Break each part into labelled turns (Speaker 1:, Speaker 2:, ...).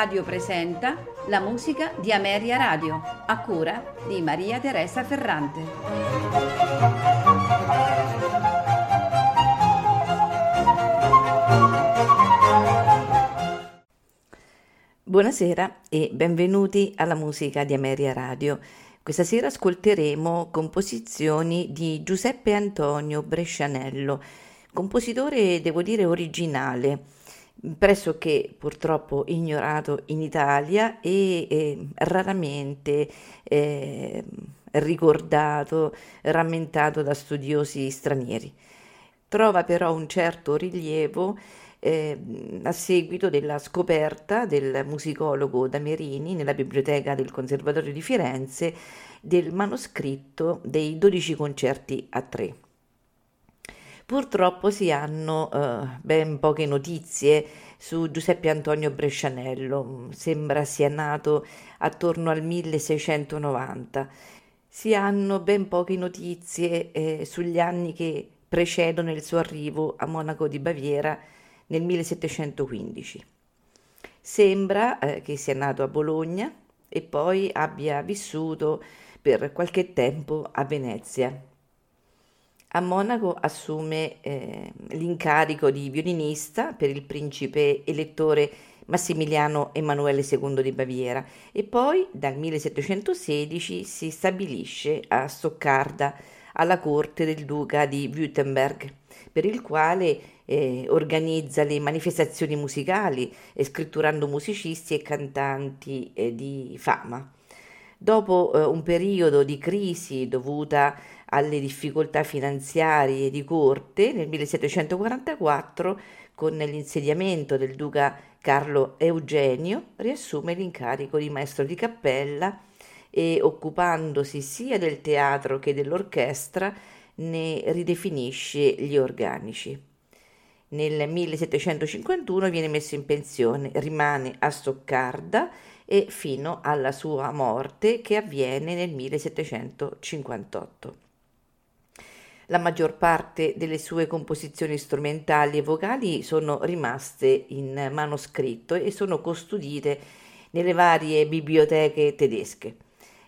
Speaker 1: Radio presenta la musica di Ameria Radio, a cura di Maria Teresa Ferrante.
Speaker 2: Buonasera e benvenuti alla musica di Ameria Radio. Questa sera ascolteremo composizioni di Giuseppe Antonio Brescianello, compositore, devo dire, originale pressoché purtroppo ignorato in Italia e eh, raramente eh, ricordato, rammentato da studiosi stranieri. Trova però un certo rilievo eh, a seguito della scoperta del musicologo Damerini nella biblioteca del Conservatorio di Firenze del manoscritto dei 12 concerti a tre. Purtroppo si hanno eh, ben poche notizie su Giuseppe Antonio Brescianello, sembra sia nato attorno al 1690. Si hanno ben poche notizie eh, sugli anni che precedono il suo arrivo a Monaco di Baviera nel 1715. Sembra eh, che sia nato a Bologna e poi abbia vissuto per qualche tempo a Venezia. A Monaco assume eh, l'incarico di violinista per il principe elettore Massimiliano Emanuele II di Baviera e poi dal 1716 si stabilisce a Stoccarda alla corte del duca di Württemberg, per il quale eh, organizza le manifestazioni musicali, scritturando musicisti e cantanti eh, di fama. Dopo eh, un periodo di crisi dovuta alle difficoltà finanziarie di corte, nel 1744, con l'insediamento del duca Carlo Eugenio, riassume l'incarico di maestro di cappella e occupandosi sia del teatro che dell'orchestra ne ridefinisce gli organici. Nel 1751 viene messo in pensione, rimane a Stoccarda e fino alla sua morte che avviene nel 1758. La maggior parte delle sue composizioni strumentali e vocali sono rimaste in manoscritto e sono custodite nelle varie biblioteche tedesche.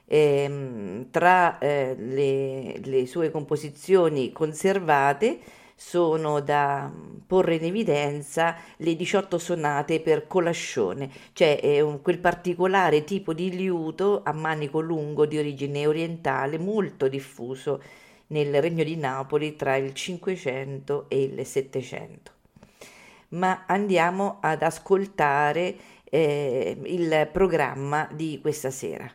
Speaker 2: Eh, tra eh, le, le sue composizioni conservate sono da porre in evidenza le 18 sonate per colascione, cioè un, quel particolare tipo di liuto a manico lungo di origine orientale molto diffuso nel Regno di Napoli tra il 500 e il 700. Ma andiamo ad ascoltare eh, il programma di questa sera.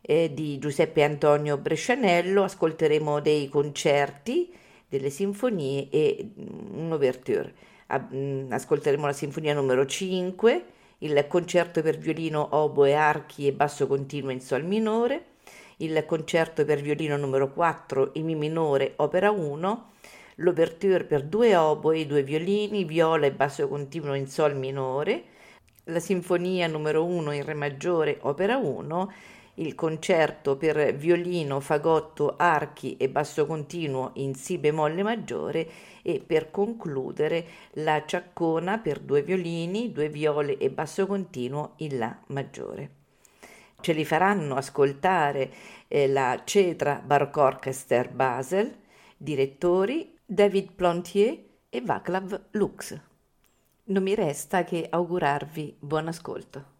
Speaker 2: Eh, di Giuseppe Antonio Brescianello ascolteremo dei concerti delle sinfonie e mm, un ouverture. Mm, ascolteremo la sinfonia numero 5, il concerto per violino, oboe, archi e basso continuo in sol minore, il concerto per violino numero 4 in mi minore, opera 1, l'ouverture per due oboe, due violini, viola e basso continuo in sol minore, la sinfonia numero 1 in re maggiore, opera 1 il concerto per violino, fagotto, archi e basso continuo in Si bemolle maggiore e per concludere la ciaccona per due violini, due viole e basso continuo in La maggiore. Ce li faranno ascoltare eh, la Cetra Baroque Orchester Basel, direttori David Plontier e Vaclav Lux. Non mi resta che augurarvi buon ascolto.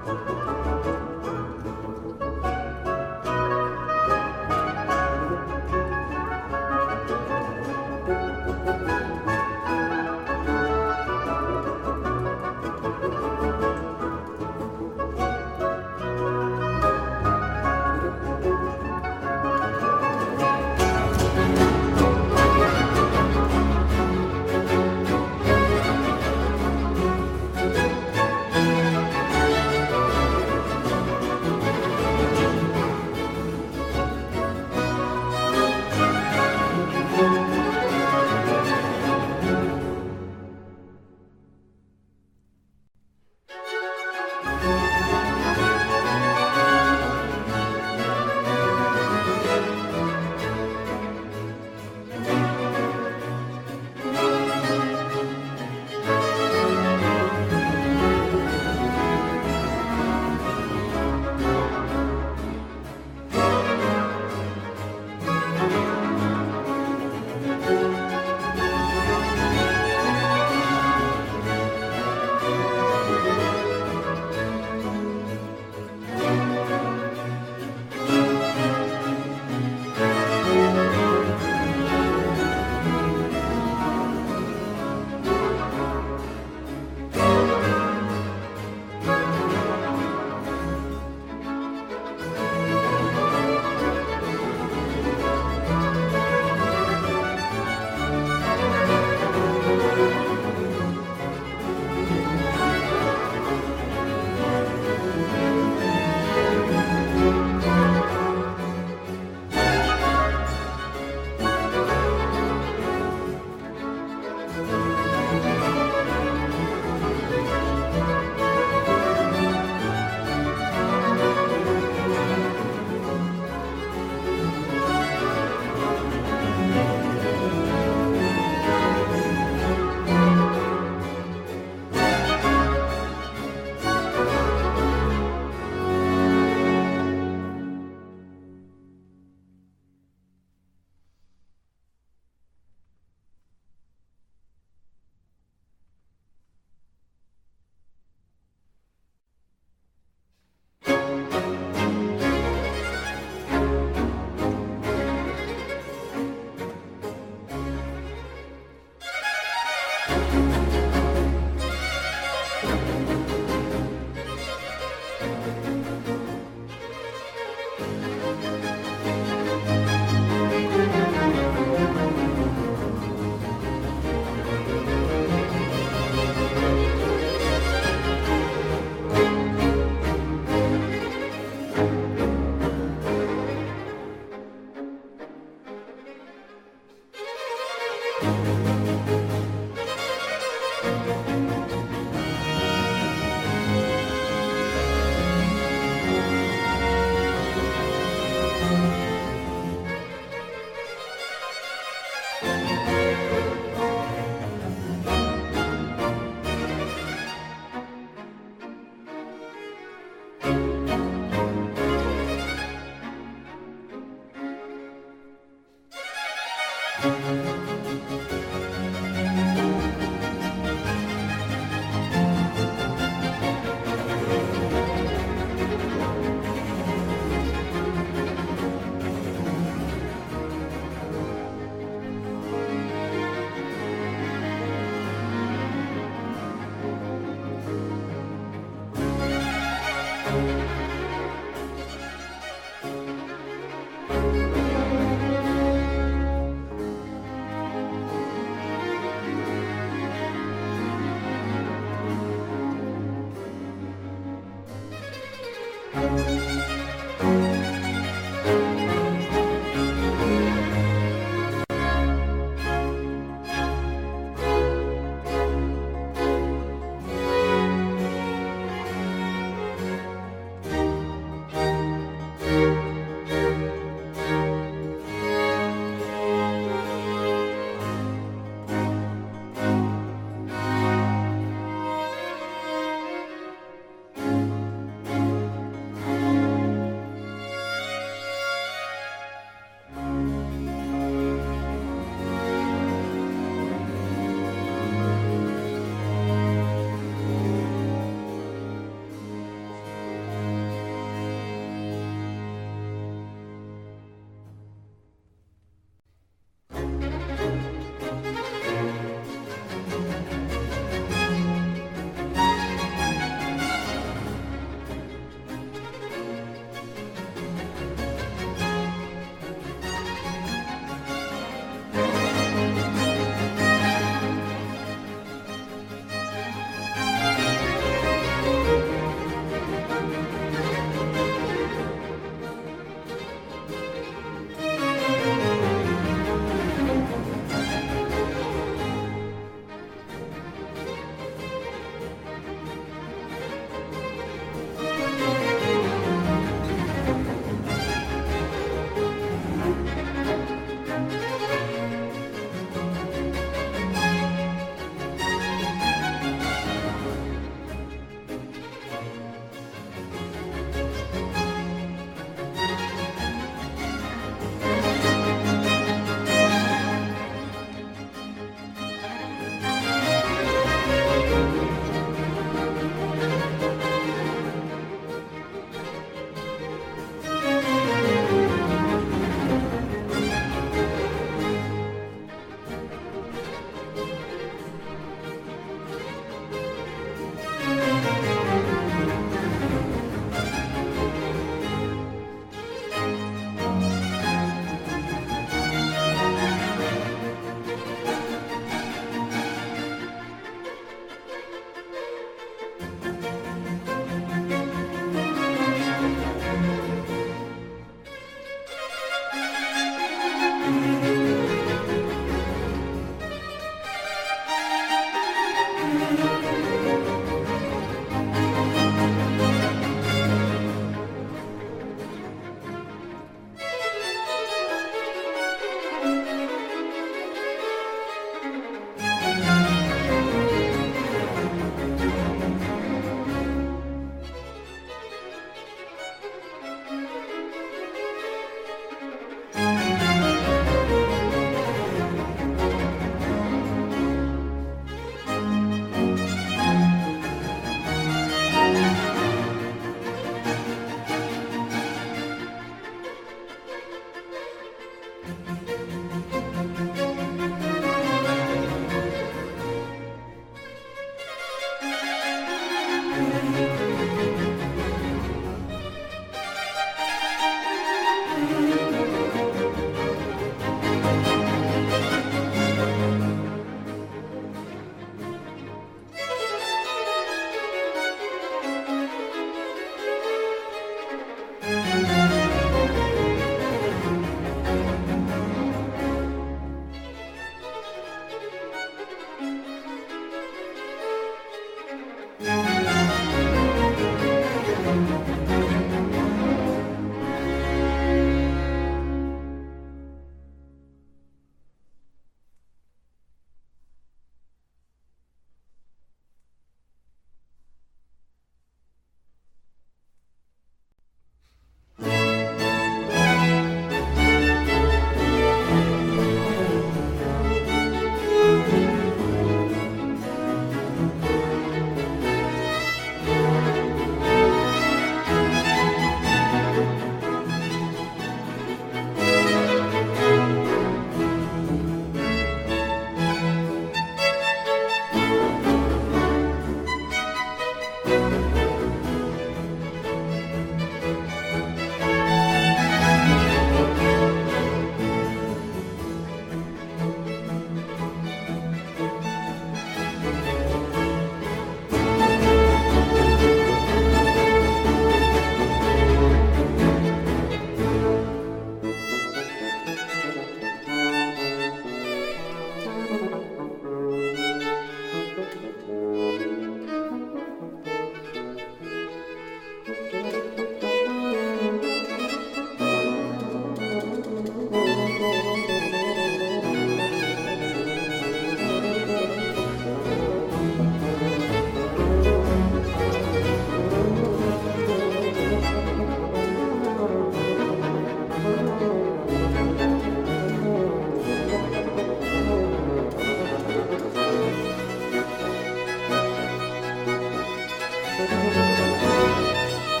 Speaker 2: どこどこどこどこどこ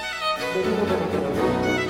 Speaker 2: どこどここどこどこどこど